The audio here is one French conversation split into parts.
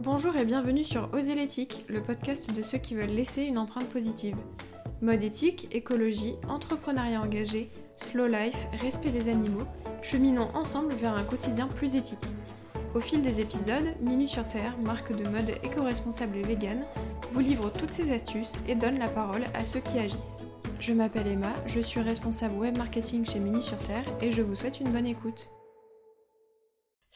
Bonjour et bienvenue sur Oser l'éthique, le podcast de ceux qui veulent laisser une empreinte positive. Mode éthique, écologie, entrepreneuriat engagé, slow life, respect des animaux, cheminons ensemble vers un quotidien plus éthique. Au fil des épisodes, Minu sur Terre, marque de mode éco-responsable et vegan, vous livre toutes ces astuces et donne la parole à ceux qui agissent. Je m'appelle Emma, je suis responsable web marketing chez Minu sur Terre et je vous souhaite une bonne écoute.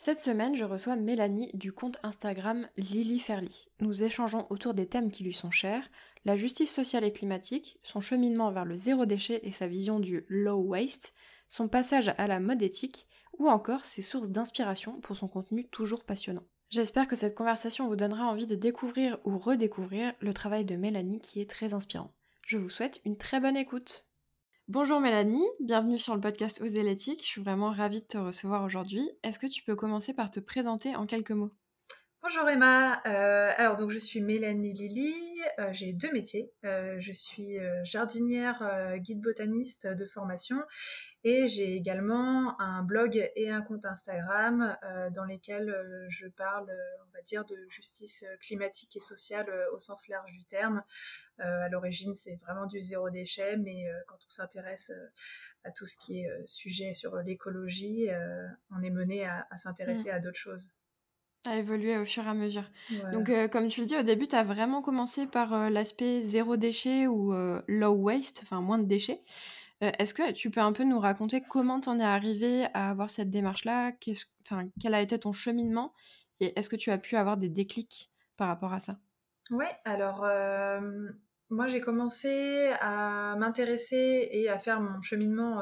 Cette semaine, je reçois Mélanie du compte Instagram Lily Ferly. Nous échangeons autour des thèmes qui lui sont chers, la justice sociale et climatique, son cheminement vers le zéro déchet et sa vision du low waste, son passage à la mode éthique, ou encore ses sources d'inspiration pour son contenu toujours passionnant. J'espère que cette conversation vous donnera envie de découvrir ou redécouvrir le travail de Mélanie qui est très inspirant. Je vous souhaite une très bonne écoute. Bonjour Mélanie, bienvenue sur le podcast Oser l'éthique. Je suis vraiment ravie de te recevoir aujourd'hui. Est-ce que tu peux commencer par te présenter en quelques mots? Bonjour Emma, euh, alors donc je suis Mélanie Lily, euh, j'ai deux métiers. Euh, je suis jardinière, guide botaniste de formation et j'ai également un blog et un compte Instagram dans lesquels je parle, on va dire, de justice climatique et sociale au sens large du terme. à l'origine, c'est vraiment du zéro déchet, mais quand on s'intéresse à tout ce qui est sujet sur l'écologie, on est mené à, s'intéresser mmh. à d'autres choses à évoluer au fur et à mesure. Donc, euh, comme tu le dis, au début, tu as vraiment commencé par euh, l'aspect zéro déchet ou euh, low waste, enfin moins de déchets. Est-ce que tu peux un peu nous raconter comment tu en es arrivé à avoir cette démarche-là? Enfin, Quel a été ton cheminement? Et est-ce que tu as pu avoir des déclics par rapport à ça? Ouais, alors moi j'ai commencé à m'intéresser et à faire mon cheminement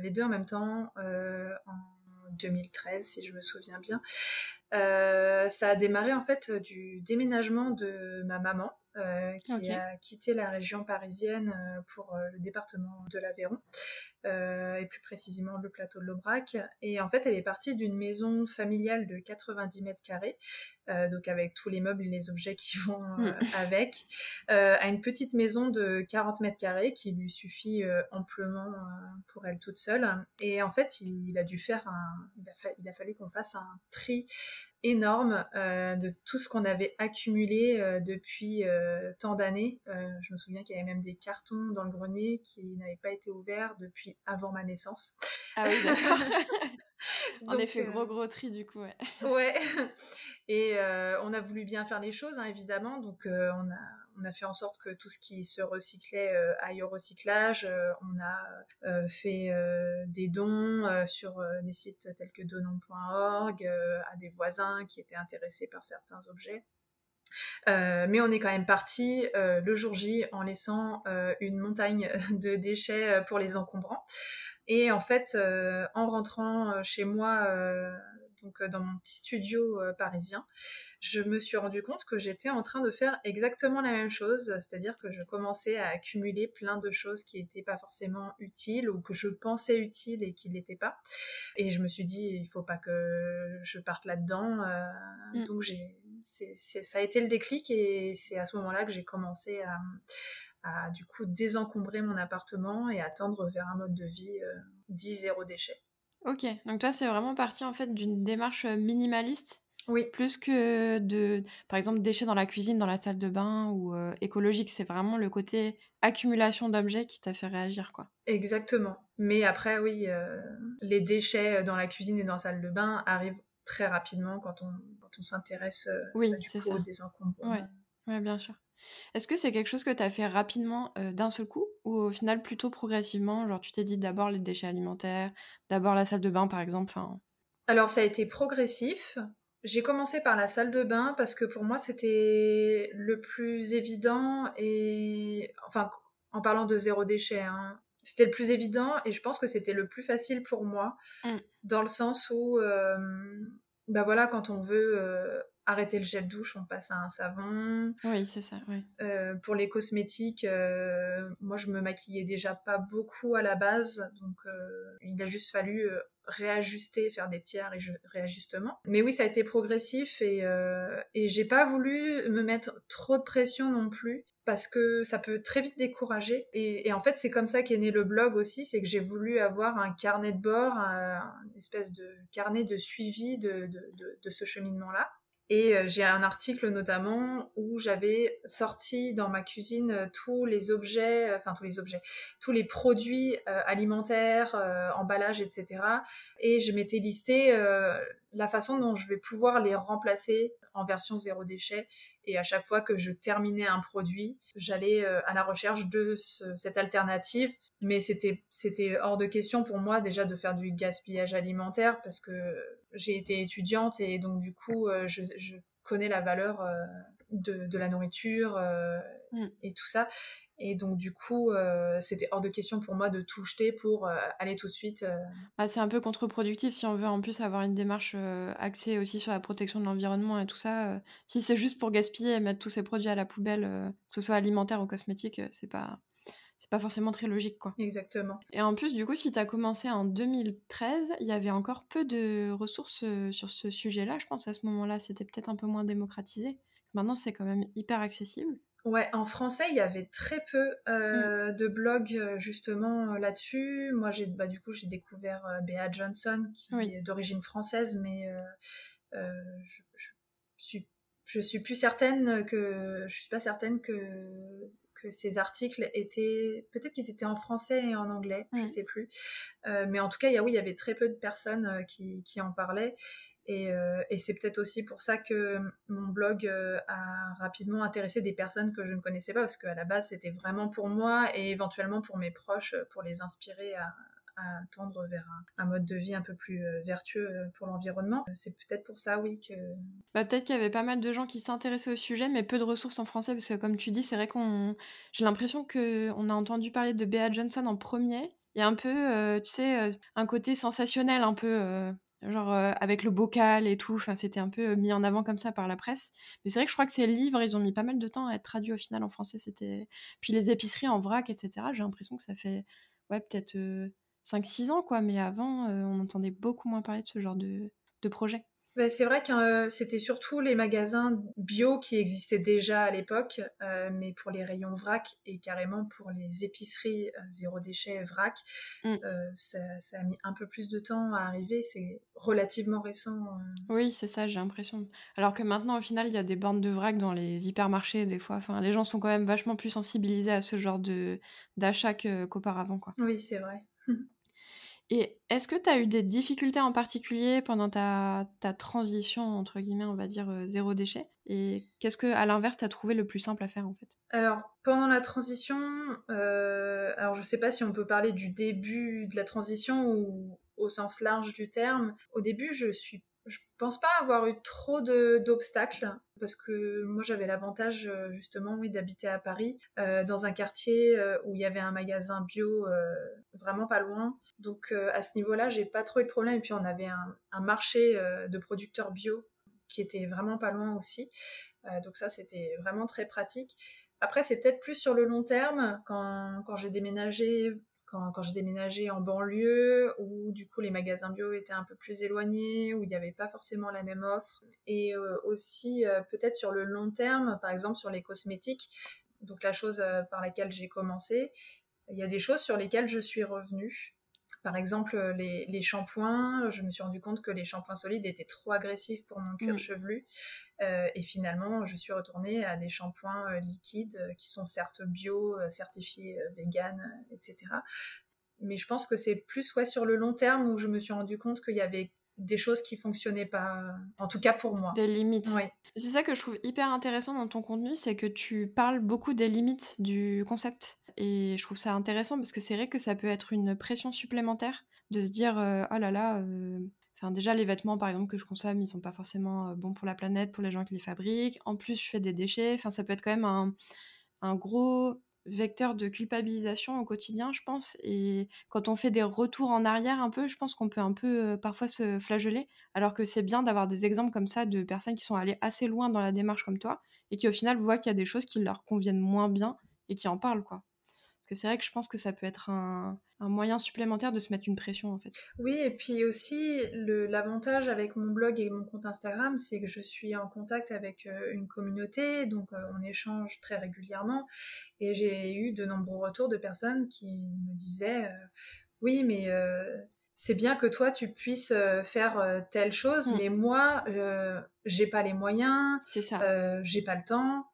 les deux en même temps en 2013 si je me souviens bien. Euh, ça a démarré en fait du déménagement de ma maman euh, qui a quitté la région parisienne euh, pour le département de l'Aveyron et plus précisément le plateau de l'Aubrac. Et en fait, elle est partie d'une maison familiale de 90 mètres carrés, donc avec tous les meubles et les objets qui vont mm. avec, à une petite maison de 40 mètres carrés qui lui suffit amplement pour elle toute seule. Et en fait, il, a dû faire un, il a, il a fallu qu'on fasse un tri énorme euh, de tout ce qu'on avait accumulé euh, depuis euh, tant d'années. je me souviens qu'il y avait même des cartons dans le grenier qui n'avaient pas été ouverts depuis avant ma naissance. Ah oui, d'accord. en effet, gros gros tri du coup. Ouais. ouais. Et on a voulu bien faire les choses, hein, évidemment. Donc on a on a fait en sorte que tout ce qui se recyclait euh, aille au recyclage. Euh, on a euh, fait des dons sur des sites tels que donon.org à des voisins qui étaient intéressés par certains objets. Mais on est quand même parti le jour J en laissant une montagne de déchets pour les encombrants. Et en fait, en rentrant chez moi donc euh, dans mon petit studio euh, parisien, je me suis rendu compte que j'étais en train de faire exactement la même chose, c'est-à-dire que je commençais à accumuler plein de choses qui n'étaient pas forcément utiles ou que je pensais utiles et qui ne l'étaient pas. Et je me suis dit, il faut pas que je parte là-dedans. Euh, mm. Donc j'ai, ça a été le déclic et c'est à ce moment-là que j'ai commencé à, à, du coup désencombrer mon appartement et à tendre vers un mode de vie dit zéro déchet. Ok, donc toi, c'est vraiment parti en fait d'une démarche minimaliste? Oui. Plus que de, par exemple, déchets dans la cuisine, dans la salle de bain ou écologique. C'est vraiment le côté accumulation d'objets qui t'a fait réagir, quoi. Exactement. Mais après, oui, les déchets dans la cuisine et dans la salle de bain arrivent très rapidement quand on, quand on s'intéresse oui, bah, c'est ça. aux désencombrements. Ouais. ouais, bien sûr. Est-ce que c'est quelque chose que tu as fait rapidement d'un seul coup ou au final plutôt progressivement Genre tu t'es dit d'abord les déchets alimentaires, d'abord la salle de bain par exemple Alors ça a été progressif. J'ai commencé par la salle de bain parce que pour moi c'était le plus évident et enfin en parlant de zéro déchet, hein, c'était le plus évident et je pense que c'était le plus facile pour moi mmh. dans le sens où bah voilà quand on veut arrêter le gel douche, on passe à un savon. Oui, c'est ça. Oui. Euh, pour les cosmétiques, euh, moi je me maquillais déjà pas beaucoup à la base, donc euh, il a juste fallu réajuster, faire des petits réajustements. Mais oui, ça a été progressif et, et j'ai pas voulu me mettre trop de pression non plus parce que ça peut très vite décourager. Et, en fait, c'est comme ça qu'est né le blog aussi, c'est que j'ai voulu avoir un carnet de bord, une espèce de carnet de suivi de, de ce cheminement-là. Et j'ai un article notamment où j'avais sorti dans ma cuisine tous les objets, enfin tous les objets, tous les produits alimentaires, emballages, etc. Et je m'étais listé la façon dont je vais pouvoir les remplacer en version zéro déchet. Et à chaque fois que je terminais un produit, j'allais à la recherche de cette alternative. Mais c'était c'était hors de question pour moi déjà de faire du gaspillage alimentaire parce que j'ai été étudiante et donc du coup, euh, je, connais la valeur euh, de, la nourriture euh, mm. et tout ça. Et donc du coup, c'était hors de question pour moi de tout jeter pour aller tout de suite. Bah, c'est un peu contre-productif si on veut en plus avoir une démarche axée aussi sur la protection de l'environnement et tout ça. si c'est juste pour gaspiller et mettre tous ces produits à la poubelle, que ce soit alimentaire ou cosmétique, c'est pas c'est pas forcément très logique, quoi. Exactement. Et en plus, du coup, si tu as commencé en 2013, il y avait encore peu de ressources euh, sur ce sujet-là. Je pense à ce moment-là, c'était peut-être un peu moins démocratisé. Maintenant, c'est quand même hyper accessible. Ouais, en français, il y avait très peu euh, mm. de blogs euh, justement là-dessus. Moi, j'ai, bah, du coup, j'ai découvert Bea Johnson, qui est d'origine française, mais je, je, suis je suis plus certaine que je suis pas certaine que que ces articles étaient peut-être qu'ils étaient en français et en anglais, je je sais plus. Euh, mais en tout cas, il y a oui, il y avait très peu de personnes euh, qui, qui en parlaient. Et, euh, et c'est peut-être aussi pour ça que mon blog a rapidement intéressé des personnes que je ne connaissais pas, parce qu'à la base, c'était vraiment pour moi et éventuellement pour mes proches, pour les inspirer à, tendre vers un, mode de vie un peu plus euh, vertueux euh, pour l'environnement. C'est peut-être pour ça, oui, que... Bah, peut-être qu'il y avait pas mal de gens qui s'intéressaient au sujet, mais peu de ressources en français, parce que comme tu dis, c'est vrai qu'on... J'ai l'impression qu'on a entendu parler de Bea Johnson en premier. Il y a un peu, euh, tu sais, un côté sensationnel, un peu... genre avec le bocal et tout, enfin c'était un peu mis en avant comme ça par la presse. Mais c'est vrai que je crois que ces livres, ils ont mis pas mal de temps à être traduits au final en français. C'était puis les épiceries en vrac, etc. J'ai l'impression que ça fait ouais peut-être 5-6 ans, quoi. Mais avant, euh, on entendait beaucoup moins parler de ce genre de, de projet. Bah, c'est vrai que euh, c'était surtout les magasins bio qui existaient déjà à l'époque, euh, mais pour les rayons vrac et carrément pour les épiceries zéro déchet vrac, mm. ça, ça, a mis un peu plus de temps à arriver. C'est relativement récent. Oui, c'est ça, j'ai l'impression. Alors que maintenant, au final, il y a des bandes de vrac dans les hypermarchés des fois. Enfin, les gens sont quand même vachement plus sensibilisés à ce genre de d'achat qu'auparavant, quoi. Oui, c'est vrai. Et est-ce que tu as eu des difficultés en particulier pendant ta, transition, entre guillemets, on va dire, euh, zéro déchet? Et qu'est-ce que, à l'inverse, tu as trouvé le plus simple à faire, en fait? Alors, pendant la transition, euh, alors je sais pas si on peut parler du début de la transition ou au sens large du terme. Au début, je suis je pense pas avoir eu trop d'obstacles parce que moi j'avais l'avantage euh, justement d'habiter à Paris euh, dans un quartier euh, où il y avait un magasin bio vraiment pas loin. Donc à ce niveau-là j'ai pas trop eu de problème. Et puis on avait un, un marché de producteurs bio qui était vraiment pas loin aussi. Donc ça c'était vraiment très pratique. Après c'est peut-être plus sur le long terme quand, quand j'ai déménagé quand, quand j'ai déménagé en banlieue, où du coup les magasins bio étaient un peu plus éloignés, où il n'y avait pas forcément la même offre. Et euh, aussi euh, peut-être sur le long terme, par exemple sur les cosmétiques, donc la chose euh, par laquelle j'ai commencé, il y a des choses sur lesquelles je suis revenue. Par exemple, les, les, shampoings, je me suis rendu compte que les shampoings solides étaient trop agressifs pour mon cuir mm. chevelu. Euh, et finalement, je suis retournée à des shampoings euh, liquides euh, qui sont certes bio, certifiés vegan, etc. Mais je pense que c'est plus ouais, sur le long terme où je me suis rendu compte qu'il y avait des choses qui fonctionnaient pas, en tout cas pour moi. Des limites. Oui. C'est ça que je trouve hyper intéressant dans ton contenu, c'est que tu parles beaucoup des limites du concept. Et je trouve ça intéressant parce que c'est vrai que ça peut être une pression supplémentaire de se dire oh là là, euh, enfin déjà les vêtements par exemple que je consomme, ils sont pas forcément euh, bons pour la planète, pour les gens qui les fabriquent. En plus, je fais des déchets. Enfin, ça peut être quand même un, un gros vecteur de culpabilisation au quotidien, je pense. Et quand on fait des retours en arrière un peu, je pense qu'on peut un peu parfois se flageller. Alors que c'est bien d'avoir des exemples comme ça de personnes qui sont allées assez loin dans la démarche comme toi et qui au final voient qu'il y a des choses qui leur conviennent moins bien et qui en parlent, quoi. Parce que c'est vrai que je pense que ça peut être un, moyen supplémentaire de se mettre une pression en fait. Oui, et puis aussi l'avantage avec mon blog et mon compte Instagram, c'est que je suis en contact avec euh, une communauté, donc euh, on échange très régulièrement. Et j'ai eu de nombreux retours de personnes qui me disaient euh, Oui, mais c'est bien que toi tu puisses faire telle chose, mm. mais moi j'ai pas les moyens, j'ai pas le temps.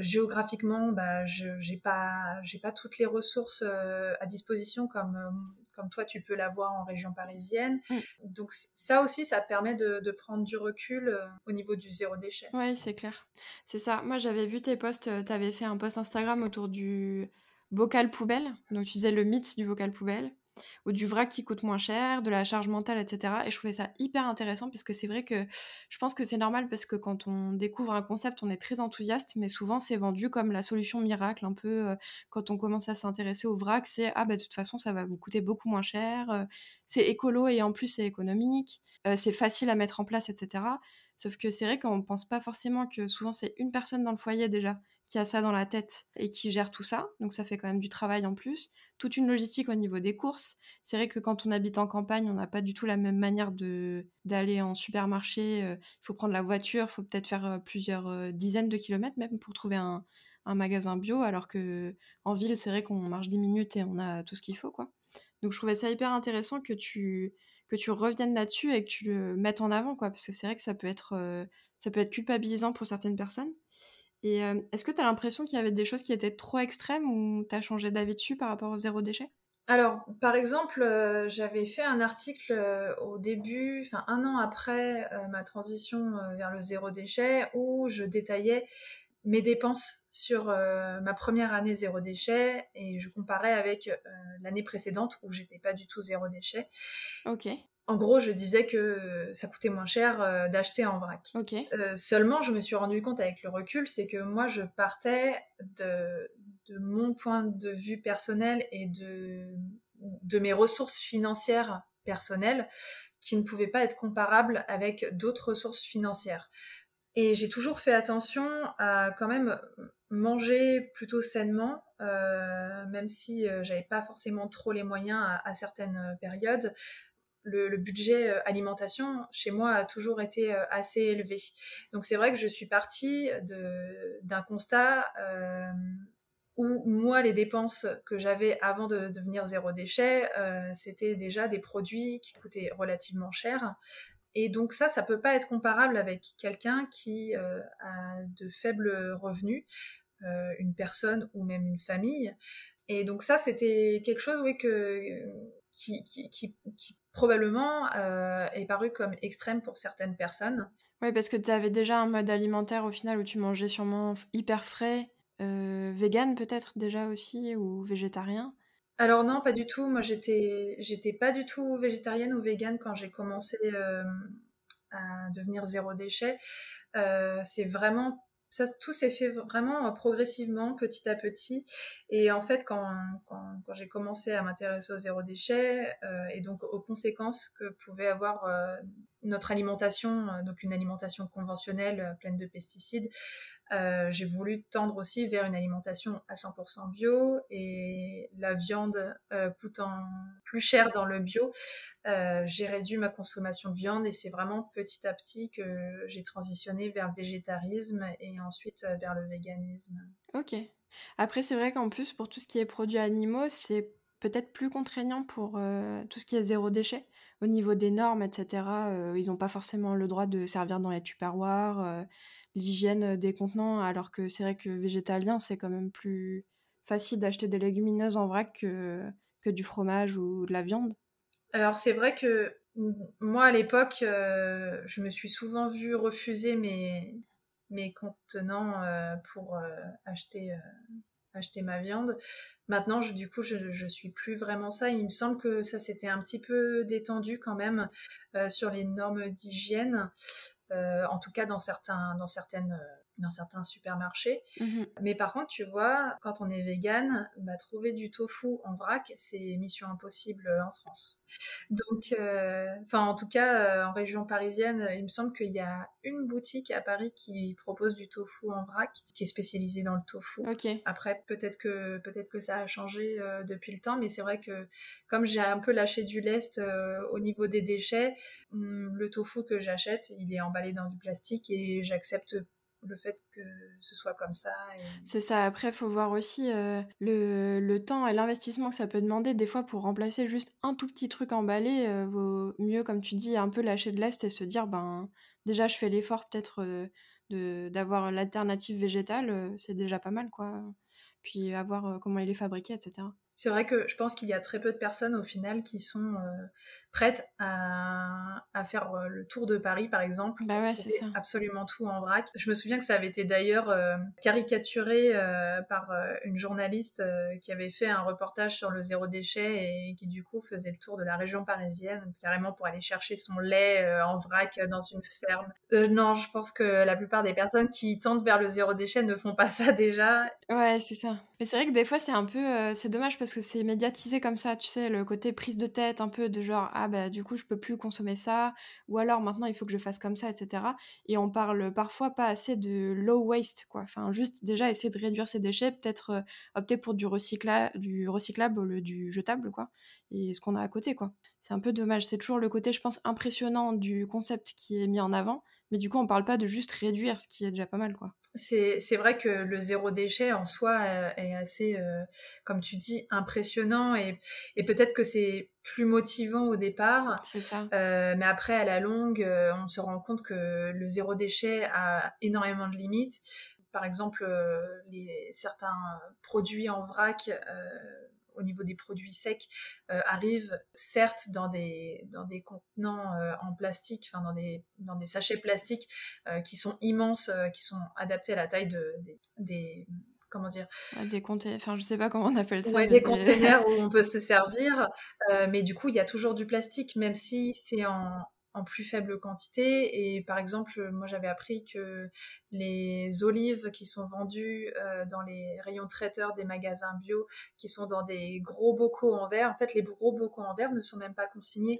Géographiquement, bah, je j'ai pas j'ai pas toutes les ressources à disposition comme comme toi tu peux l'avoir en région parisienne. Mm. Donc ça aussi, ça permet de, prendre du recul euh, au niveau du zéro déchet. Oui, c'est clair. C'est ça. Moi, j'avais vu tes posts, euh, tu avais fait un post Instagram autour du bocal poubelle. Donc tu disais le mythe du bocal poubelle ou du vrac qui coûte moins cher, de la charge mentale, etc. Et je trouvais ça hyper intéressant parce que c'est vrai que je pense que c'est normal parce que quand on découvre un concept, on est très enthousiaste, mais souvent c'est vendu comme la solution miracle. Un peu euh, quand on commence à s'intéresser au vrac, c'est ah bah de toute façon ça va vous coûter beaucoup moins cher, euh, c'est écolo et en plus c'est économique, euh, c'est facile à mettre en place, etc. Sauf que c'est vrai qu'on ne pense pas forcément que souvent c'est une personne dans le foyer déjà qui a ça dans la tête et qui gère tout ça. Donc ça fait quand même du travail en plus. Toute une logistique au niveau des courses. C'est vrai que quand on habite en campagne, on n'a pas du tout la même manière de d'aller en supermarché. Euh, il faut prendre la voiture, il faut peut-être faire euh, plusieurs euh, dizaines de kilomètres même pour trouver un, un magasin bio, alors que en ville, c'est vrai qu'on marche 10 minutes et on a tout ce qu'il faut, quoi. Donc je trouvais ça hyper intéressant que tu que tu reviennes là-dessus et que tu le mettes en avant, quoi, parce que c'est vrai que ça peut être ça peut être culpabilisant pour certaines personnes. Et euh, est-ce que tu as l'impression qu'il y avait des choses qui étaient trop extrêmes ou tu as changé d'avis dessus par rapport au zéro déchet? Alors, par exemple, euh, j'avais fait un article euh, au début, enfin un an après ma transition vers le zéro déchet, où je détaillais mes dépenses sur ma première année zéro déchet et je comparais avec l'année précédente où j'étais pas du tout zéro déchet. Ok. En gros, je disais que ça coûtait moins cher euh, d'acheter en vrac. Euh, seulement, je me suis rendu compte avec le recul, c'est que moi, je partais de, mon point de vue personnel et de, de mes ressources financières personnelles qui ne pouvaient pas être comparables avec d'autres ressources financières. Et j'ai toujours fait attention à quand même manger plutôt sainement, euh, même si j'avais pas forcément trop les moyens à certaines périodes le, budget euh, alimentation chez moi a toujours été euh, assez élevé. Donc c'est vrai que je suis partie d'un constat euh, où moi les dépenses que j'avais avant de devenir zéro déchet, c'était déjà des produits qui coûtaient relativement cher. Et donc ça, ça peut pas être comparable avec quelqu'un qui a de faibles revenus, une personne ou même une famille. Et donc ça, c'était quelque chose, oui, que qui, qui, probablement euh, est paru comme extrême pour certaines personnes. Oui, parce que tu avais déjà un mode alimentaire au final où tu mangeais sûrement hyper frais, euh, vegan peut-être déjà aussi, ou végétarien? Alors non, pas du tout. Moi, j'étais, j'étais pas du tout végétarienne ou végane quand j'ai commencé euh, à devenir zéro déchet. Euh, c'est vraiment ça, tout s'est fait vraiment euh, progressivement, petit à petit. Et en fait, quand, quand, quand j'ai commencé à m'intéresser au zéro déchet euh, et donc aux conséquences que pouvait avoir euh, notre alimentation, euh, donc une alimentation conventionnelle euh, pleine de pesticides, euh, j'ai voulu tendre aussi vers une alimentation à 100% bio et la viande coûtant plus cher dans le bio, j'ai réduit ma consommation de viande et c'est vraiment petit à petit que j'ai transitionné vers le végétarisme et ensuite vers le véganisme. Ok. Après, c'est vrai qu'en plus, pour tout ce qui est produits animaux, c'est peut-être plus contraignant pour tout ce qui est zéro déchet au niveau des normes, etc., euh, ils n'ont pas forcément le droit de servir dans les tupperwares, euh, l'hygiène des contenants, alors que c'est vrai que végétalien, c'est quand même plus facile d'acheter des légumineuses en vrac que, que du fromage ou de la viande. Alors c'est vrai que moi à l'époque, euh, je me suis souvent vue refuser mes, mes contenants pour acheter acheter ma viande. Maintenant, du coup, je, je suis plus vraiment ça. Il me semble que ça s'était un petit peu détendu quand même euh, sur les normes d'hygiène, euh, en tout cas dans certains, dans certaines dans certains supermarchés. Mhm. Mais par contre, tu vois, quand on est vegan, bah, trouver du tofu en vrac, c'est mission impossible euh, en France. Donc, euh, enfin, en tout cas, euh, en région parisienne, il me semble qu'il y a une boutique à Paris qui propose du tofu en vrac, qui est spécialisée dans le tofu. Après, peut-être que peut-être que ça a changé depuis le temps, mais c'est vrai que comme j'ai un peu lâché du lest au niveau des déchets, hum, le tofu que j'achète, il est emballé dans du plastique et j'accepte le fait que ce soit comme ça. C'est ça. Après, il faut voir aussi euh, le, le, temps et l'investissement que ça peut demander. Des fois, pour remplacer juste un tout petit truc emballé, euh, vaut mieux, comme tu dis, un peu lâcher de l'est et se dire, ben, déjà, je fais l'effort peut-être euh, d'avoir l'alternative végétale. c'est déjà pas mal, quoi. Puis, à voir comment il est fabriqué, etc c'est vrai que je pense qu'il y a très peu de personnes au final qui sont euh, prêtes à, faire euh, le tour de Paris par exemple. Bah ouais, c'est ça. Absolument tout en vrac. Je me souviens que ça avait été d'ailleurs euh, caricaturé par une journaliste qui avait fait un reportage sur le zéro déchet et qui du coup faisait le tour de la région parisienne carrément pour aller chercher son lait en vrac dans une ferme. non, je pense que la plupart des personnes qui tendent vers le zéro déchet ne font pas ça déjà. Ouais, c'est ça. Mais c'est vrai que des fois c'est un peu c'est dommage parce que c'est médiatisé comme ça, tu sais, le côté prise de tête un peu de genre ah bah du coup je peux plus consommer ça ou alors maintenant il faut que je fasse comme ça, etc. Et on parle parfois pas assez de low waste quoi. Enfin juste déjà essayer de réduire ses déchets, peut-être euh, opter pour du recyclable, au du jetable quoi. Et ce qu'on a à côté quoi. C'est un peu dommage. C'est toujours le côté je pense impressionnant du concept qui est mis en avant, mais du coup on parle pas de juste réduire, ce qui est déjà pas mal quoi c'est vrai que le zéro déchet en soi euh, est assez, euh, comme tu dis, impressionnant et, et peut-être que c'est plus motivant au départ. C'est ça. Euh, mais après, à la longue, on se rend compte que le zéro déchet a énormément de limites. Par exemple, les, certains produits en vrac au niveau des produits secs euh, arrivent certes dans des dans des contenants euh, en plastique, enfin dans des dans des sachets plastiques euh, qui sont immenses, qui sont adaptés à la taille de des, comment dire des containers enfin je sais pas comment on appelle ça ouais, des, containers où on peut se servir mais du coup il y a toujours du plastique même si c'est en en plus faible quantité. Et par exemple, moi j'avais appris que les olives qui sont vendues euh, dans les rayons traiteurs des magasins bio, qui sont dans des gros bocaux en verre, en fait les gros bocaux en verre ne sont même pas consignés.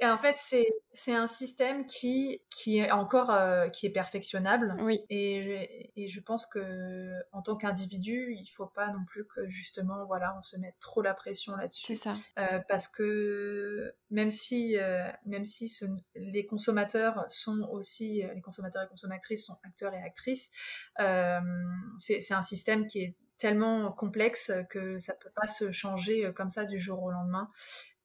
Et en fait, c'est c'est un système qui qui est encore euh, qui est perfectionnable. Oui. Et, et je pense que en tant qu'individu, il faut pas non plus que justement voilà on se mette trop la pression là-dessus. C'est ça. Euh, parce que même si euh, même si ce, les consommateurs sont aussi les consommateurs et consommatrices sont acteurs et actrices, c'est un système qui est tellement complexe que ça peut pas se changer comme ça du jour au lendemain.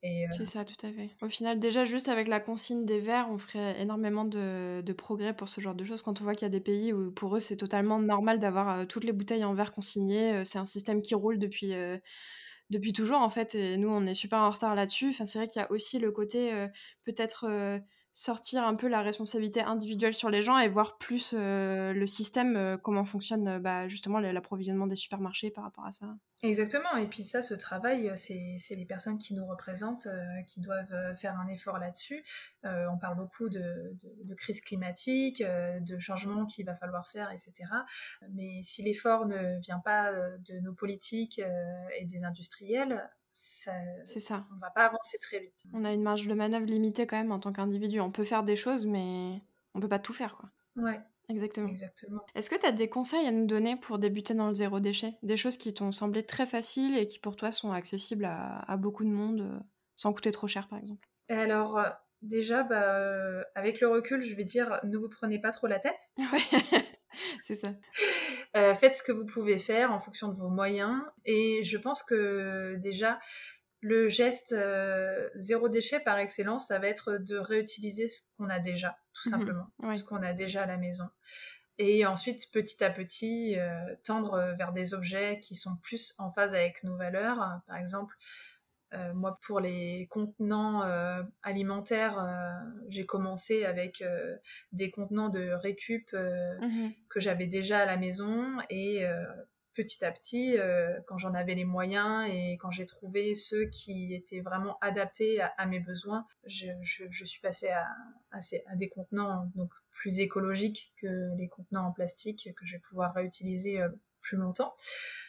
Euh, c'est ça, tout à fait. Au final, déjà, juste avec la consigne des verres, on ferait énormément de, de progrès pour ce genre de choses. Quand on voit qu'il y a des pays où pour eux, c'est totalement normal d'avoir euh, toutes les bouteilles en verre consignées, euh, c'est un système qui roule depuis, depuis toujours, en fait, et nous, on est super en retard là-dessus. Enfin, c'est vrai qu'il y a aussi le côté, peut-être sortir un peu la responsabilité individuelle sur les gens et voir plus le système, comment fonctionne bah, justement l'approvisionnement des supermarchés par rapport à ça. Exactement, et puis ça, ce travail, c'est les personnes qui nous représentent qui doivent faire un effort là-dessus. on parle beaucoup de, de, crise climatique, de changements qu'il va falloir faire, etc. Mais si l'effort ne vient pas de nos politiques et des industriels, c'est ça. On va pas avancer très vite. On a une marge de manœuvre limitée quand même en tant qu'individu. On peut faire des choses, mais on peut pas tout faire, quoi. Ouais. Exactement. Exactement. Est-ce que tu as des conseils à nous donner pour débuter dans le zéro déchet? Des choses qui t'ont semblé très faciles et qui pour toi sont accessibles à, beaucoup de monde euh, sans coûter trop cher, par exemple? Alors, euh, déjà, bah, euh, avec le recul, je vais dire ne vous prenez pas trop la tête. c'est ça. Euh, faites ce que vous pouvez faire en fonction de vos moyens. Et je pense que déjà, le geste euh, zéro déchet par excellence, ça va être de réutiliser ce qu'on a déjà, tout mhm. simplement, ce qu'on a déjà à la maison. Et ensuite, petit à petit, euh, tendre vers des objets qui sont plus en phase avec nos valeurs. Par exemple, euh, moi, pour les contenants euh, alimentaires, euh, j'ai commencé avec des contenants de récup mhm. que j'avais déjà à la maison et petit à petit, quand j'en avais les moyens et quand j'ai trouvé ceux qui étaient vraiment adaptés à, mes besoins, je, suis passée à, à, des contenants donc plus écologiques que les contenants en plastique que je vais pouvoir réutiliser longtemps.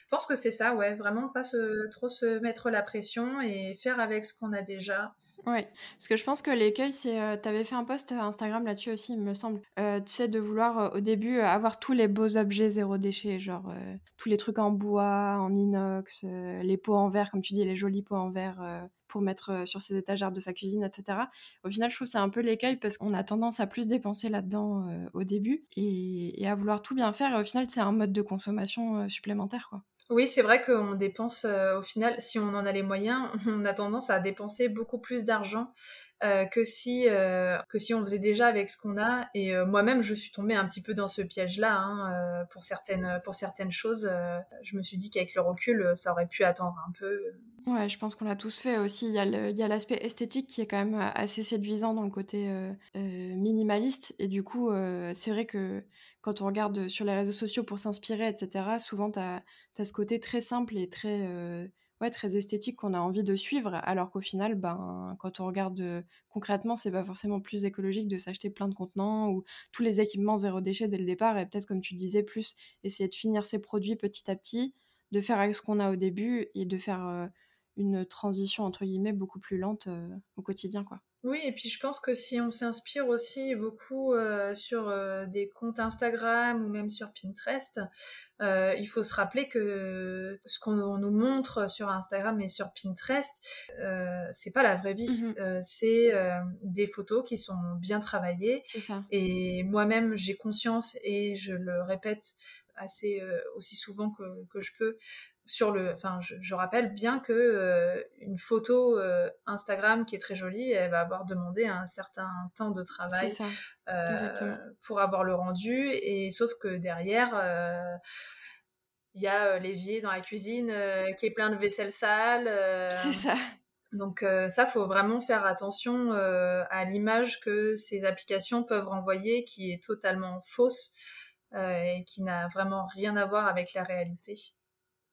Je pense que c'est ça, ouais, vraiment pas trop se mettre la pression et faire avec ce qu'on a déjà. Oui, parce que je pense que l'écueil, c'est, euh, tu avais fait un post Instagram là-dessus aussi, il me semble. Euh, tu sais, de vouloir euh, au début avoir tous les beaux objets zéro déchet, genre tous les trucs en bois, en inox, les pots en verre, comme tu dis, les jolis pots en verre pour mettre sur ses étagères de sa cuisine, etc. Au final, je trouve c'est un peu l'écueil parce qu'on a tendance à plus dépenser là-dedans au début et, et, à vouloir tout bien faire. Et au final, c'est un mode de consommation supplémentaire, quoi. Oui, c'est vrai qu'on dépense euh, au final, si on en a les moyens, on a tendance à dépenser beaucoup plus d'argent euh, que si euh, que si on faisait déjà avec ce qu'on a. Et moi-même, je suis tombée un petit peu dans ce piège-là hein, pour certaines pour certaines choses. je me suis dit qu'avec le recul, ça aurait pu attendre un peu. Ouais, je pense qu'on l'a tous fait aussi. Il y a l'aspect esthétique qui est quand même assez séduisant dans le côté minimaliste. Et du coup, c'est vrai que quand on regarde sur les réseaux sociaux pour s'inspirer, etc., souvent, tu as, ce côté très simple et très, euh, très esthétique qu'on a envie de suivre, alors qu'au final, ben, quand on regarde euh, concrètement, c'est pas forcément plus écologique de s'acheter plein de contenants ou tous les équipements zéro déchet dès le départ, et peut-être, comme tu disais, plus essayer de finir ses produits petit à petit, de faire avec ce qu'on a au début et de faire euh, une transition, entre guillemets, beaucoup plus lente au quotidien, quoi. Oui, et puis je pense que si on s'inspire aussi beaucoup euh, sur euh, des comptes Instagram ou même sur Pinterest, euh, il faut se rappeler que ce qu'on nous montre sur Instagram et sur Pinterest, c'est pas la vraie vie. Mm-hmm. c'est des photos qui sont bien travaillées. C'est ça. Et moi-même, j'ai conscience et je le répète assez aussi souvent que, que je peux sur le, enfin, je, rappelle bien que euh, une photo euh, Instagram qui est très jolie, elle va avoir demandé un certain temps de travail euh, pour avoir le rendu, et sauf que derrière, il y a l'évier dans la cuisine qui est plein de vaisselle sale. C'est ça. Donc ça, faut vraiment faire attention à l'image que ces applications peuvent renvoyer, qui est totalement fausse et qui n'a vraiment rien à voir avec la réalité.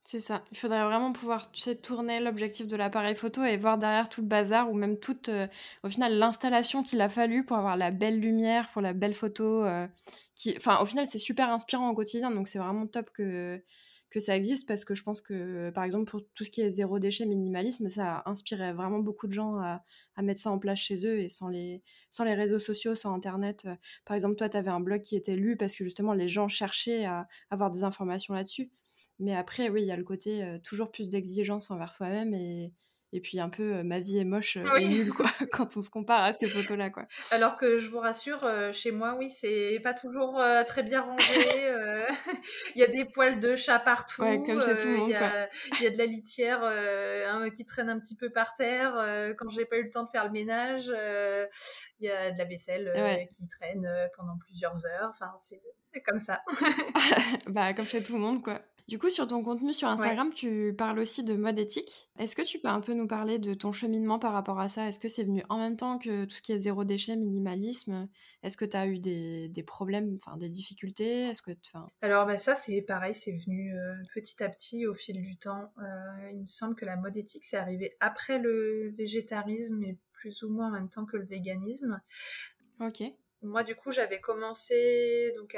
C'est ça. Il faudrait vraiment pouvoir, tourner l'objectif de l'appareil photo et voir derrière tout le bazar ou même toute, euh, au final, l'installation qu'il a fallu pour avoir la belle lumière, pour la belle photo. Euh, qui... Enfin, au final, c'est super inspirant au quotidien, donc c'est vraiment top que, que ça existe parce que je pense que, par exemple, pour tout ce qui est zéro déchet, minimalisme, ça a inspiré vraiment beaucoup de gens à, à mettre ça en place chez eux et sans les, sans les réseaux sociaux, sans Internet. Euh, par exemple, toi, tu avais un blog qui était lu parce que justement, les gens cherchaient à avoir des informations là-dessus. Mais après, oui, il y a le côté euh, toujours plus d'exigence envers soi-même et, et puis un peu euh, ma vie est moche euh, et nulle quoi quand on se compare à ces photos là quoi. Alors que je vous rassure chez moi oui c'est pas toujours très bien rangé il y a des poils de chat partout comme chez tout le monde il y, a de la litière qui traîne un petit peu par terre quand j'ai pas eu le temps de faire le ménage il y a de la vaisselle qui traîne pendant plusieurs heures enfin c'est comme ça. bah comme chez tout le monde quoi. Du coup, sur ton contenu sur Instagram, tu parles aussi de mode éthique. Est-ce que tu peux un peu nous parler de ton cheminement par rapport à ça? Est-ce que c'est venu en même temps que tout ce qui est zéro déchet, minimalisme? Est-ce que tu as eu des, des problèmes, enfin des difficultés? Est-ce que Alors bah, ça, c'est pareil, c'est venu euh, petit à petit au fil du temps. Euh, il me semble que la mode éthique, c'est arrivé après le végétarisme et plus ou moins en même temps que le véganisme. Ok moi du coup j'avais commencé donc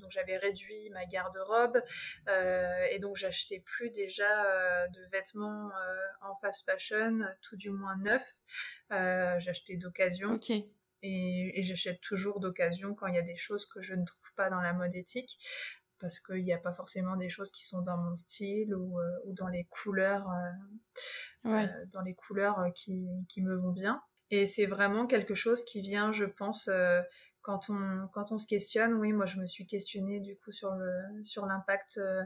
donc j'avais réduit ma garde-robe euh, et donc j'achetais plus déjà euh, de vêtements euh, en fast fashion tout du moins neufs j'achetais d'occasion. Et, j'achète toujours d'occasion quand il y a des choses que je ne trouve pas dans la mode éthique parce qu'il n'y a pas forcément des choses qui sont dans mon style ou, dans les couleurs dans les couleurs qui, qui me vont bien et c'est vraiment quelque chose qui vient, je pense, quand on quand on se questionne, oui, moi je me suis questionnée du coup sur le sur l'impact euh,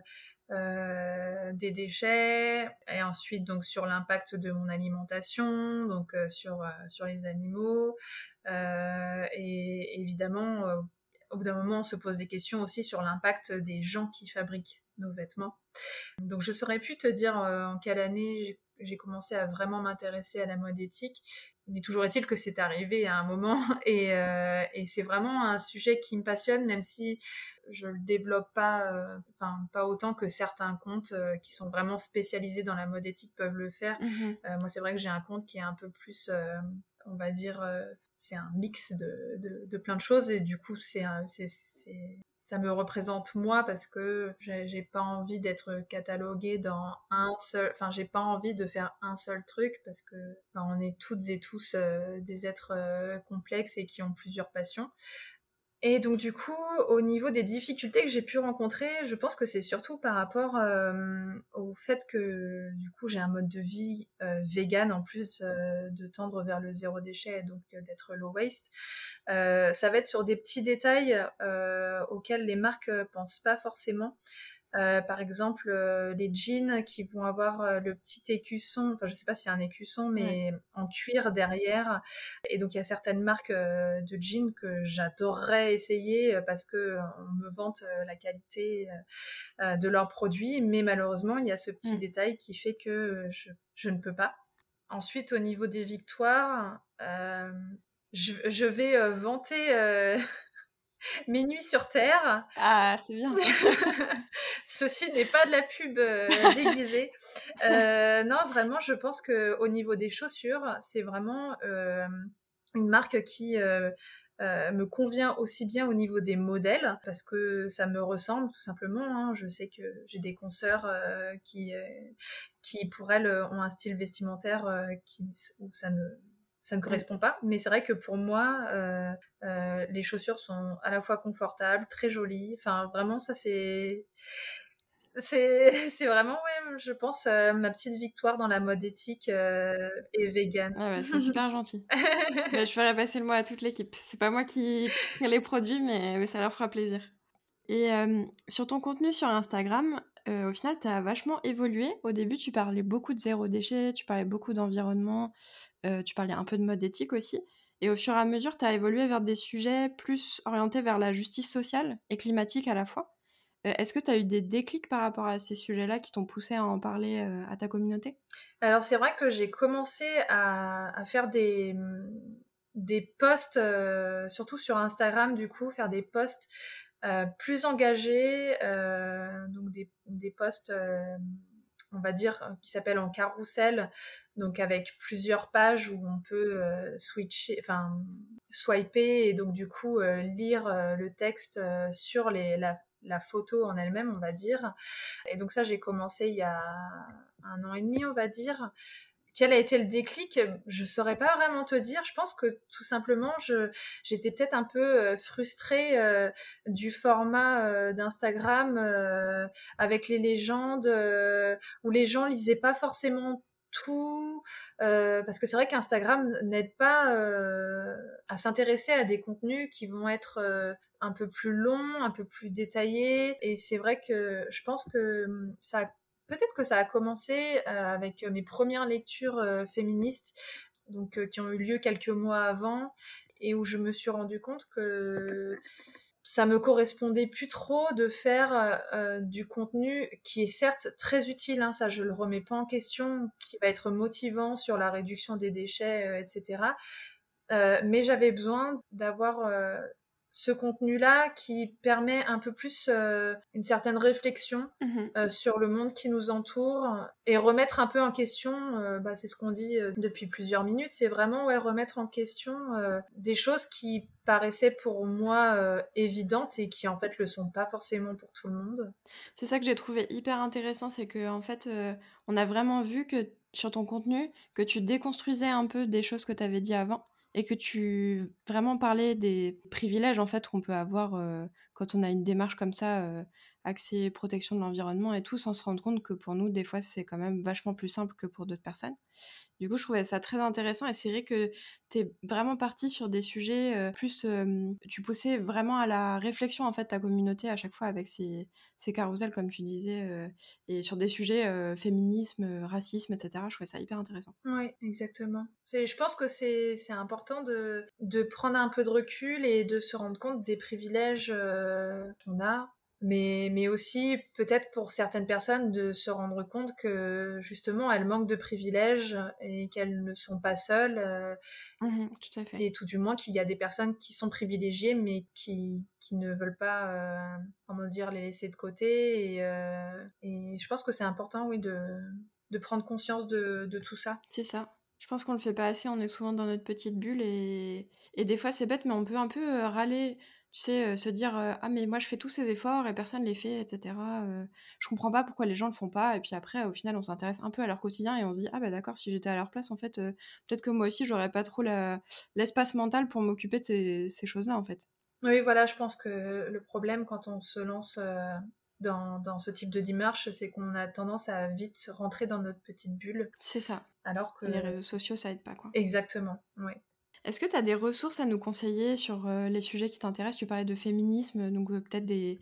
euh, des déchets et ensuite donc sur l'impact de mon alimentation, donc euh, sur sur les animaux et évidemment au bout d'un moment on se pose des questions aussi sur l'impact des gens qui fabriquent nos vêtements. Donc je saurais plus te dire en quelle année j'ai commencé à vraiment m'intéresser à la mode éthique. Mais toujours est-il que c'est arrivé à un moment et, euh, et c'est vraiment un sujet qui me passionne même si je le développe pas euh, enfin pas autant que certains comptes euh, qui sont vraiment spécialisés dans la mode éthique peuvent le faire. Mmh moi c'est vrai que j'ai un compte qui est un peu plus on va dire c'est un mix de, plein de choses et du coup c'est ça me représente moi parce que j'ai pas envie d'être cataloguée dans un seul enfin j'ai pas envie de faire un seul truc parce que ben, on est toutes et tous euh, des êtres euh, complexes et qui ont plusieurs passions et donc du coup, au niveau des difficultés que j'ai pu rencontrer, je pense que c'est surtout par rapport euh, au fait que du coup j'ai un mode de vie euh, vegan en plus euh, de tendre vers le zéro déchet et donc d'être low waste. ça va être sur des petits détails auxquels les marques pensent pas forcément. Euh, par exemple, euh, les jeans qui vont avoir euh, le petit écusson, enfin je sais pas si c'est un écusson, mais en cuir derrière. Et donc il y a certaines marques de jeans que j'adorerais essayer parce que on me vante la qualité de leurs produits, mais malheureusement il y a ce petit détail qui fait que je, je, ne peux pas. Ensuite, au niveau des victoires, je, je, vais vanter Mes nuits sur Terre. Ah, c'est bien. Ceci n'est pas de la pub euh, déguisée. Euh, non, vraiment, je pense que au niveau des chaussures, c'est vraiment euh, une marque qui me convient aussi bien au niveau des modèles parce que ça me ressemble tout simplement. Hein. Je sais que j'ai des consoeurs qui, qui pour elles ont un style vestimentaire qui où ça ne ça ne mm. correspond pas. Mais c'est vrai que pour moi, euh, euh, les chaussures sont à la fois confortables, très jolies. Enfin, vraiment, ça c'est. C'est, vraiment, ouais, je pense, euh, ma petite victoire dans la mode éthique et vegan. Ah c'est super gentil. Bah, je ferai passer le mot à toute l'équipe. C'est pas moi qui crée les produits, mais, mais ça leur fera plaisir. Et sur ton contenu sur Instagram, au final, tu as vachement évolué. Au début, tu parlais beaucoup de zéro déchet, tu parlais beaucoup d'environnement, euh, tu parlais un peu de mode éthique aussi. Et au fur et à mesure, tu as évolué vers des sujets plus orientés vers la justice sociale et climatique à la fois. Euh, est-ce que tu as eu des déclics par rapport à ces sujets-là qui t'ont poussé à en parler euh, à ta communauté? Alors c'est vrai que j'ai commencé à, faire des posts, surtout sur Instagram du coup, faire des posts plus engagés, donc des, des posts on va dire, qui s'appelle en carrousel, donc avec plusieurs pages où on peut euh, switcher, enfin swiper et donc du coup euh, lire euh, le texte sur les, la, la, photo en elle-même, on va dire. Et donc ça, j'ai commencé il y a un an et demi, on va dire. Quel a été le déclic Je saurais pas vraiment te dire. Je pense que tout simplement, j'étais peut-être un peu frustrée du format d'Instagram avec les légendes où les gens lisaient pas forcément tout, euh, parce que c'est vrai qu'Instagram n'aide pas euh, à s'intéresser à des contenus qui vont être euh, un peu plus longs, un peu plus détaillés. Et c'est vrai que je pense que hum, ça, peut-être que ça a commencé avec mes premières lectures féministes, donc qui ont eu lieu quelques mois avant, et où je me suis rendu compte que ça me correspondait plus trop de faire euh, euh, du contenu qui est certes très utile, hein, ça je le remets pas en question, qui va être motivant sur la réduction des déchets, euh, etc. mais j'avais besoin d'avoir ce contenu-là qui permet un peu plus euh, une certaine réflexion mmh euh, sur le monde qui nous entoure et remettre un peu en question, euh, bah, c'est ce qu'on dit depuis plusieurs minutes, c'est vraiment ouais, remettre en question des choses qui paraissaient pour moi évidentes et qui en fait le sont pas forcément pour tout le monde. C'est ça que j'ai trouvé hyper intéressant, c'est que en fait on a vraiment vu que sur ton contenu que tu déconstruisais un peu des choses que tu avais dit avant et que tu vraiment parlais des privilèges en fait qu'on peut avoir euh, quand on a une démarche comme ça, euh, accès protection de l'environnement et tout, sans se rendre compte que pour nous, des fois, c'est quand même vachement plus simple que pour d'autres personnes. Du coup, je trouvais ça très intéressant et c'est vrai que tu es vraiment parti sur des sujets euh, plus. tu poussais vraiment à la réflexion en fait ta communauté à chaque fois avec ces, ces carousels, comme tu disais, euh, et sur des sujets euh, féminisme, racisme, etc. Je trouvais ça hyper intéressant. Oui, exactement. Je pense que c'est important de, de prendre un peu de recul et de se rendre compte des privilèges qu'on a mais, mais aussi peut-être pour certaines personnes de se rendre compte que justement elles manquent de privilèges et qu'elles ne sont pas seules. Euh, mmh tout à fait. Et tout du moins qu'il y a des personnes qui sont privilégiées mais qui, qui ne veulent pas, euh, comment dire, les laisser de côté. Et, euh, et je pense que c'est important, oui, de, de prendre conscience de, de tout ça. C'est ça. Je pense qu'on le fait pas assez, on est souvent dans notre petite bulle et, et des fois c'est bête, mais on peut un peu râler tu sais, se dire ah mais moi je fais tous ces efforts et personne les fait, etc. je comprends pas pourquoi les gens le font pas. Et puis après, au final, on s'intéresse un peu à leur quotidien et on se dit ah bah d'accord, si j'étais à leur place, en fait, peut-être que moi aussi j'aurais pas trop l'espace mental pour m'occuper de ces, ces choses-là, en fait. Oui, voilà, je pense que le problème quand on se lance dans, dans, ce type de démarche, c'est qu'on a tendance à vite rentrer dans notre petite bulle. C'est ça. Alors que les réseaux sociaux, ça aide pas, quoi. Exactement, oui. Est-ce que tu as des ressources à nous conseiller sur les sujets qui t'intéressent? Tu parlais de féminisme, donc peut-être des,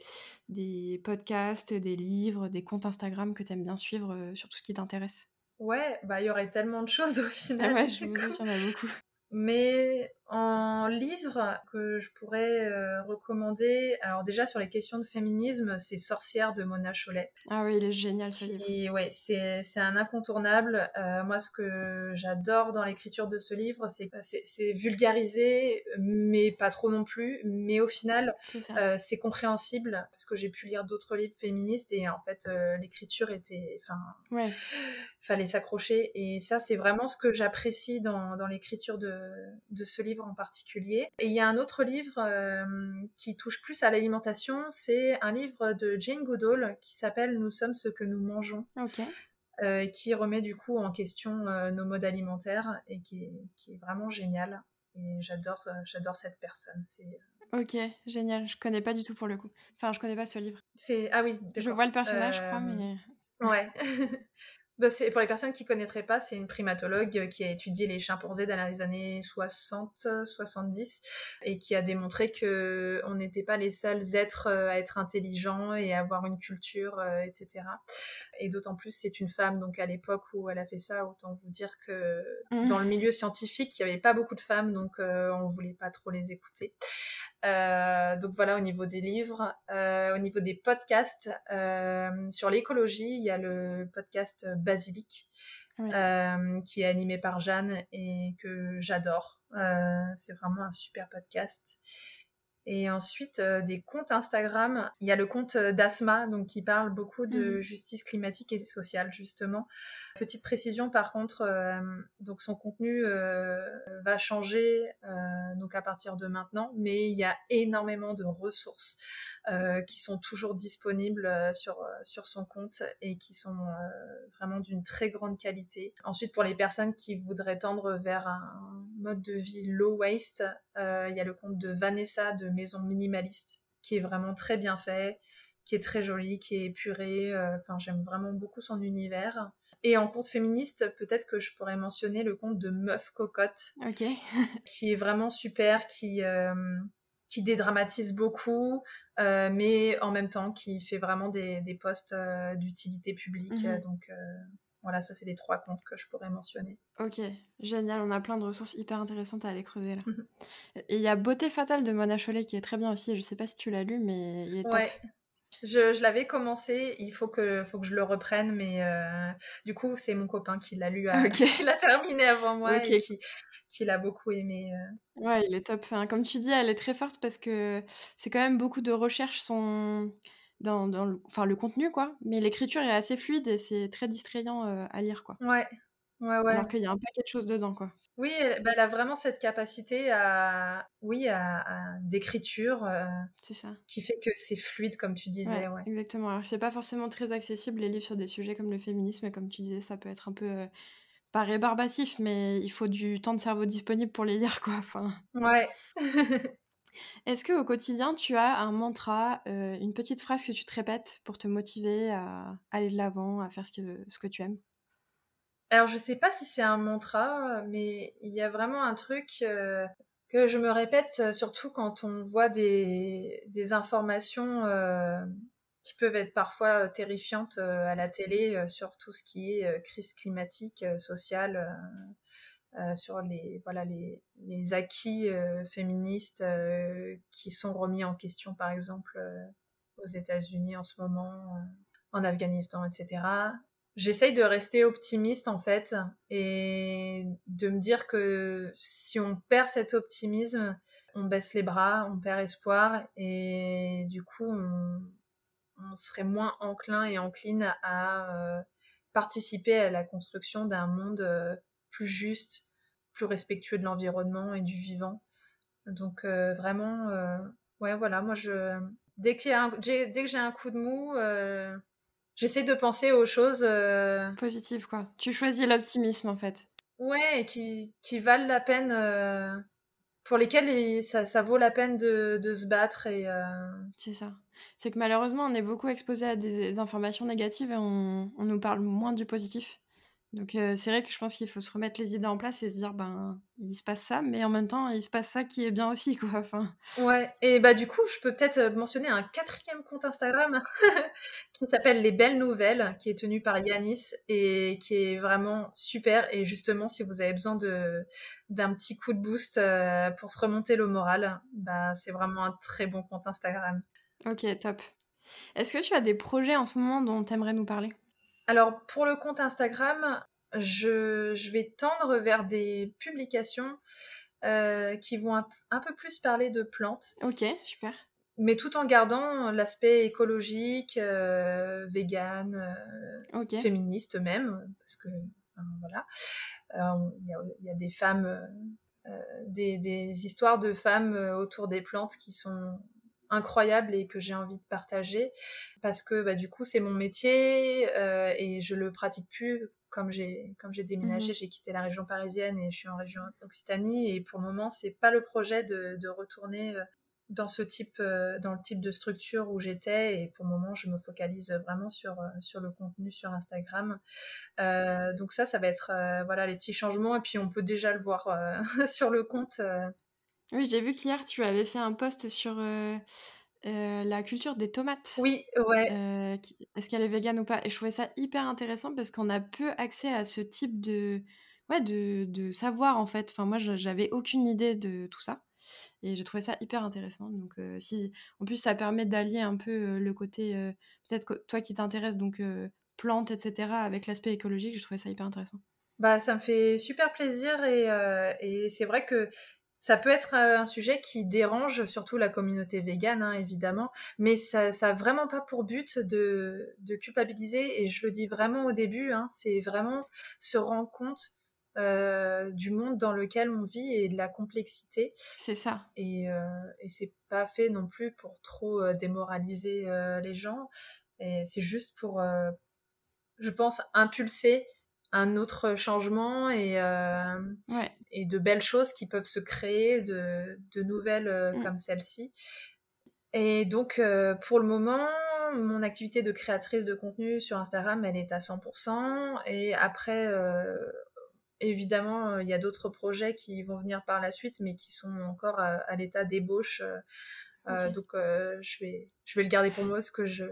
des podcasts, des livres, des comptes Instagram que tu aimes bien suivre sur tout ce qui t'intéresse? Ouais, bah il y aurait tellement de choses au final. Ah ouais, je me dis qu'il y en a beaucoup. Mais en livre que je pourrais euh, recommander, alors déjà sur les questions de féminisme, c'est Sorcière de Mona Chollet. Ah oui, il est génial ce livre. Ouais, c'est, c'est un incontournable. Euh, moi, ce que j'adore dans l'écriture de ce livre, c'est c'est, c'est vulgarisé, mais pas trop non plus. Mais au final, c'est, euh, c'est compréhensible parce que j'ai pu lire d'autres livres féministes et en fait, l'écriture était, enfin, ouais. fallait s'accrocher. Et ça, c'est vraiment ce que j'apprécie dans, dans l'écriture de, de ce livre en particulier. Et il y a un autre livre euh, qui touche plus à l'alimentation, c'est un livre de Jane Goodall qui s'appelle Nous sommes ce que nous mangeons. Euh, qui remet du coup en question euh, nos modes alimentaires et qui est, qui est vraiment génial. Et j'adore, j'adore cette personne. C'est Ok, génial. Je connais pas du tout pour le coup. Enfin, je connais pas ce livre. C'est ah oui. Je vois le personnage, je crois, mais ouais. Bah, pour les personnes qui connaîtraient pas, c'est une primatologue euh, qui a étudié les chimpanzés dans les années 60, 70 et qui a démontré que on n'était pas les seuls êtres euh, à être intelligents et à avoir une culture, euh, etc. Et d'autant plus, c'est une femme, donc à l'époque où elle a fait ça, autant vous dire que mmh. dans le milieu scientifique, il n'y avait pas beaucoup de femmes, donc on voulait pas trop les écouter. Euh, donc voilà au niveau des livres, euh, au niveau des podcasts euh, sur l'écologie, il y a le podcast Basilic qui est animé par Jeanne et que j'adore. c'est vraiment un super podcast. Et ensuite, euh, des comptes Instagram. Il y a le compte euh, d'Asma, donc qui parle beaucoup de mhm. justice climatique et sociale, justement. Petite précision, par contre, euh, donc son contenu va changer donc à partir de maintenant, mais il y a énormément de ressources qui sont toujours disponibles sur sur son compte et qui sont vraiment d'une très grande qualité. Ensuite, pour les personnes qui voudraient tendre vers un mode de vie low waste, il y a le compte de Vanessa de maison minimaliste qui est vraiment très bien fait, qui est très joli, qui est épuré. Euh, enfin, j'aime vraiment beaucoup son univers. Et en compte féministe, peut-être que je pourrais mentionner le compte de Meuf Cocotte, qui est vraiment super, qui euh, qui dédramatise beaucoup, euh, mais en même temps qui fait vraiment des, des postes d'utilité publique. Mhm. Donc voilà, ça c'est les trois comptes que je pourrais mentionner. Ok, génial, on a plein de ressources hyper intéressantes à aller creuser là. Mhm. Et il y a Beauté fatale de Mona Chollet qui est très bien aussi, je sais pas si tu l'as lu, mais il est top. Ouais. Je, l'avais commencé, il faut que, faut que je le reprenne, mais euh, du coup, c'est mon copain qui l'a lu, qui l'a terminé avant moi et qui, qui l'a beaucoup aimé. Euh. Ouais, il est top. comme tu dis, elle est très forte parce que c'est quand même beaucoup de recherches sont dans, dans le, enfin, le contenu, quoi. Mais l'écriture est assez fluide et c'est très distrayant euh, à lire, quoi. Ouais. Ouais, ouais. Alors qu'il y a un paquet de choses dedans, quoi. Oui, elle, bah, elle a vraiment cette capacité à, oui, à, d'écriture. Euh, c'est ça. Qui fait que c'est fluide, comme tu disais. Ouais, Exactement. Alors, c'est pas forcément très accessible, les livres sur des sujets comme le féminisme, et comme tu disais, ça peut être un peu. Euh, pas rébarbatif, mais il faut du temps de cerveau disponible pour les lire, quoi. Enfin... Ouais. Est-ce qu'au quotidien, tu as un mantra, euh, une petite phrase que tu te répètes pour te motiver à aller de l'avant, à faire ce que, tu aimes? Alors, je sais pas si c'est un mantra, mais il y a vraiment un truc euh, que je me répète, euh, surtout quand on voit des, des informations qui peuvent être parfois terrifiantes à la télé sur tout ce qui est crise climatique, sociale euh, sur les voilà les, les acquis euh, féministes euh, qui sont remis en question par exemple aux États-Unis en ce moment, en Afghanistan, etc. J'essaye de rester optimiste en fait et de me dire que si on perd cet optimisme, on baisse les bras, on perd espoir et du coup on, on serait moins enclin et encline à participer à la construction d'un monde plus juste, plus respectueux de l'environnement et du vivant. Donc vraiment, ouais, voilà, moi je dès, dès que j'ai un coup de mou, j'essaie de penser aux choses positives, quoi. Tu choisis l'optimisme en fait. Ouais, qui, qui valent la peine pour lesquels ça, ça, vaut la peine de, de se battre. et C'est ça. C'est que malheureusement, on est beaucoup exposé à des informations négatives et on, on nous parle moins du positif. Donc c'est vrai que je pense qu'il faut se remettre les idées en place et se dire ben il se passe ça, mais en même temps il se passe ça qui est bien aussi quoi. Enfin. Ouais. Et bah du coup je peux peut-être mentionner un quatrième compte Instagram qui s'appelle Les Belles Nouvelles, qui est tenu par Yanis et qui est vraiment super. Et justement si vous avez besoin de d'un petit coup de boost pour se remonter le moral, bah c'est vraiment un très bon compte Instagram. Ok top. Est-ce que tu as des projets en ce moment dont tu aimerais nous parler? Alors, pour le compte Instagram, je, vais tendre vers des publications euh, qui vont un, peu plus parler de plantes. Ok, super. Mais tout en gardant l'aspect écologique, euh, vegan, euh, féministe même, parce que voilà, il y, a des femmes, des, des, histoires de femmes autour des plantes qui sont incroyable et que j'ai envie de partager parce que bah, du coup c'est mon métier euh, et je le pratique plus comme j'ai comme j'ai déménagé mhm. j'ai quitté la région parisienne et je suis en région Occitanie et pour le moment c'est pas le projet de, de retourner euh, dans ce type euh, dans le type de structure où j'étais et pour le moment je me focalise vraiment sur sur le contenu sur Instagram donc ça ça va être voilà les petits changements et puis on peut déjà le voir sur le compte oui, j'ai vu qu'hier, tu avais fait un post sur euh, euh, la culture des tomates. Oui, ouais. Euh, est-ce qu'elle est végane ou pas? Et je trouvais ça hyper intéressant parce qu'on a peu accès à ce type de, ouais, de, de savoir, en fait. Enfin, moi, j'avais aucune idée de tout ça. Et j'ai trouvé ça hyper intéressant. Donc, si, en plus, ça permet d'allier un peu le côté, peut-être que toi qui t'intéresses, donc plantes, etc., avec l'aspect écologique, j'ai trouvé ça hyper intéressant. Bah, ça me fait super plaisir et, et c'est vrai que ça peut être euh, un sujet qui dérange surtout la communauté végane, hein, évidemment, mais ça n'a vraiment pas pour but de, de, culpabiliser, et je le dis vraiment au début, hein, c'est vraiment se rendre compte euh, du monde dans lequel on vit et de la complexité. C'est ça. Et, euh, et c'est pas fait non plus pour trop euh, démoraliser les gens, et c'est juste pour, je pense, impulser un autre changement et, euh, et de belles choses qui peuvent se créer, de, de nouvelles euh, mm. comme celle-ci. Et donc, euh, pour le moment, mon activité de créatrice de contenu sur Instagram, elle est à 100%. Et après, évidemment, il y a d'autres projets qui vont venir par la suite, mais qui sont encore à, à l'état d'ébauche. Euh, donc euh, je vais je vais le garder pour moi parce que je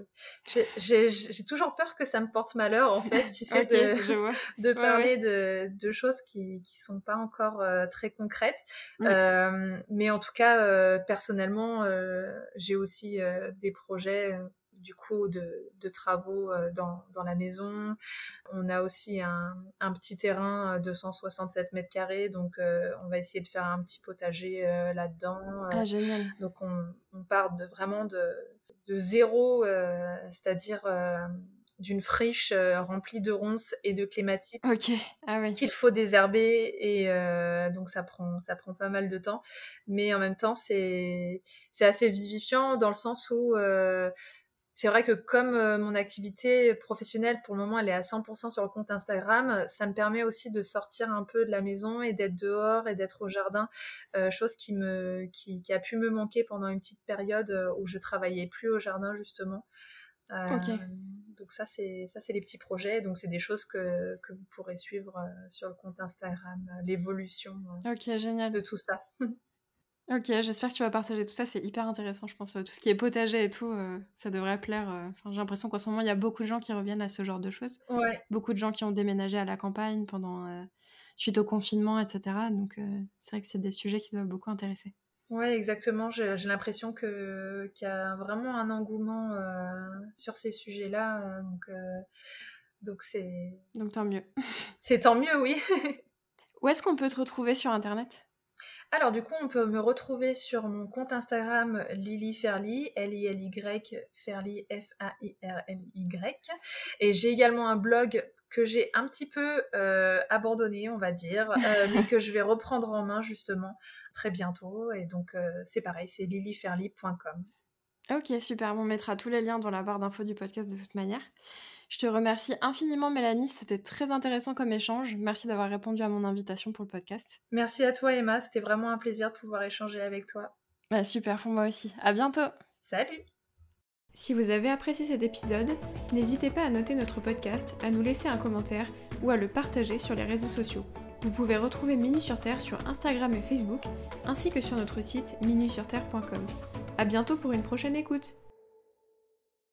j'ai toujours peur que ça me porte malheur en fait tu sais de, de parler De, de choses qui qui sont pas encore euh, très concrètes. Mm. mais en tout cas personnellement j'ai aussi des projets du coup de, de travaux euh, dans, dans, la maison. On a aussi un, un, petit terrain de 167 mètres carrés, donc euh, on va essayer de faire un petit potager euh, là-dedans. Ah, génial. Donc on, on, part de, vraiment de, de zéro, c'est-à-dire d'une friche remplie de ronces et de clématites. Ah oui. qu'il faut désherber et donc ça prend ça prend pas mal de temps mais en même temps c'est c'est assez vivifiant dans le sens où c'est vrai que comme euh, mon activité professionnelle pour le moment elle est à 100% sur le compte Instagram, ça me permet aussi de sortir un peu de la maison et d'être dehors et d'être au jardin, euh, chose qui me qui, a pu me manquer pendant une petite période euh, où je travaillais plus au jardin justement. Donc ça c'est ça c'est les petits projets, donc c'est des choses que, que vous pourrez suivre sur le compte Instagram, l'évolution génial. de tout ça. Ok, j'espère que tu vas partager tout ça, c'est hyper intéressant, je pense. Euh, tout ce qui est potager et tout, euh, ça devrait plaire. Euh, j'ai l'impression qu'en ce moment, il y a beaucoup de gens qui reviennent à ce genre de choses. Ouais. Beaucoup de gens qui ont déménagé à la campagne pendant suite au confinement, etc. Donc, c'est vrai que c'est des sujets qui doivent beaucoup intéresser. Ouais, exactement. J'ai l'impression que qu'il y a vraiment un engouement sur ces sujets-là. donc, donc c'est. Donc tant mieux. c'est tant mieux, oui. Où est-ce qu'on peut te retrouver sur Internet? Alors du coup, on peut me retrouver sur mon compte Instagram Lily Ferly, L-I-L-Y, Ferly, F-A-I-R-L-Y. Et j'ai également un blog que j'ai un petit peu euh, abandonné, on va dire, euh, mais que je vais reprendre en main justement très bientôt. Et donc euh, c'est pareil, c'est lilyferly.com. Ok, super. On mettra tous les liens dans la barre d'infos du podcast de toute manière. Je te remercie infiniment, Mélanie. C'était très intéressant comme échange. Merci d'avoir répondu à mon invitation pour le podcast. Merci à toi, Emma. C'était vraiment un plaisir de pouvoir échanger avec toi. Bah, super pour moi aussi. À bientôt. Salut. Si vous avez apprécié cet épisode, n'hésitez pas à noter notre podcast, à nous laisser un commentaire ou à le partager sur les réseaux sociaux. Vous pouvez retrouver Minus sur Terre sur Instagram et Facebook, ainsi que sur notre site minusurterre.com. A bientôt pour une prochaine écoute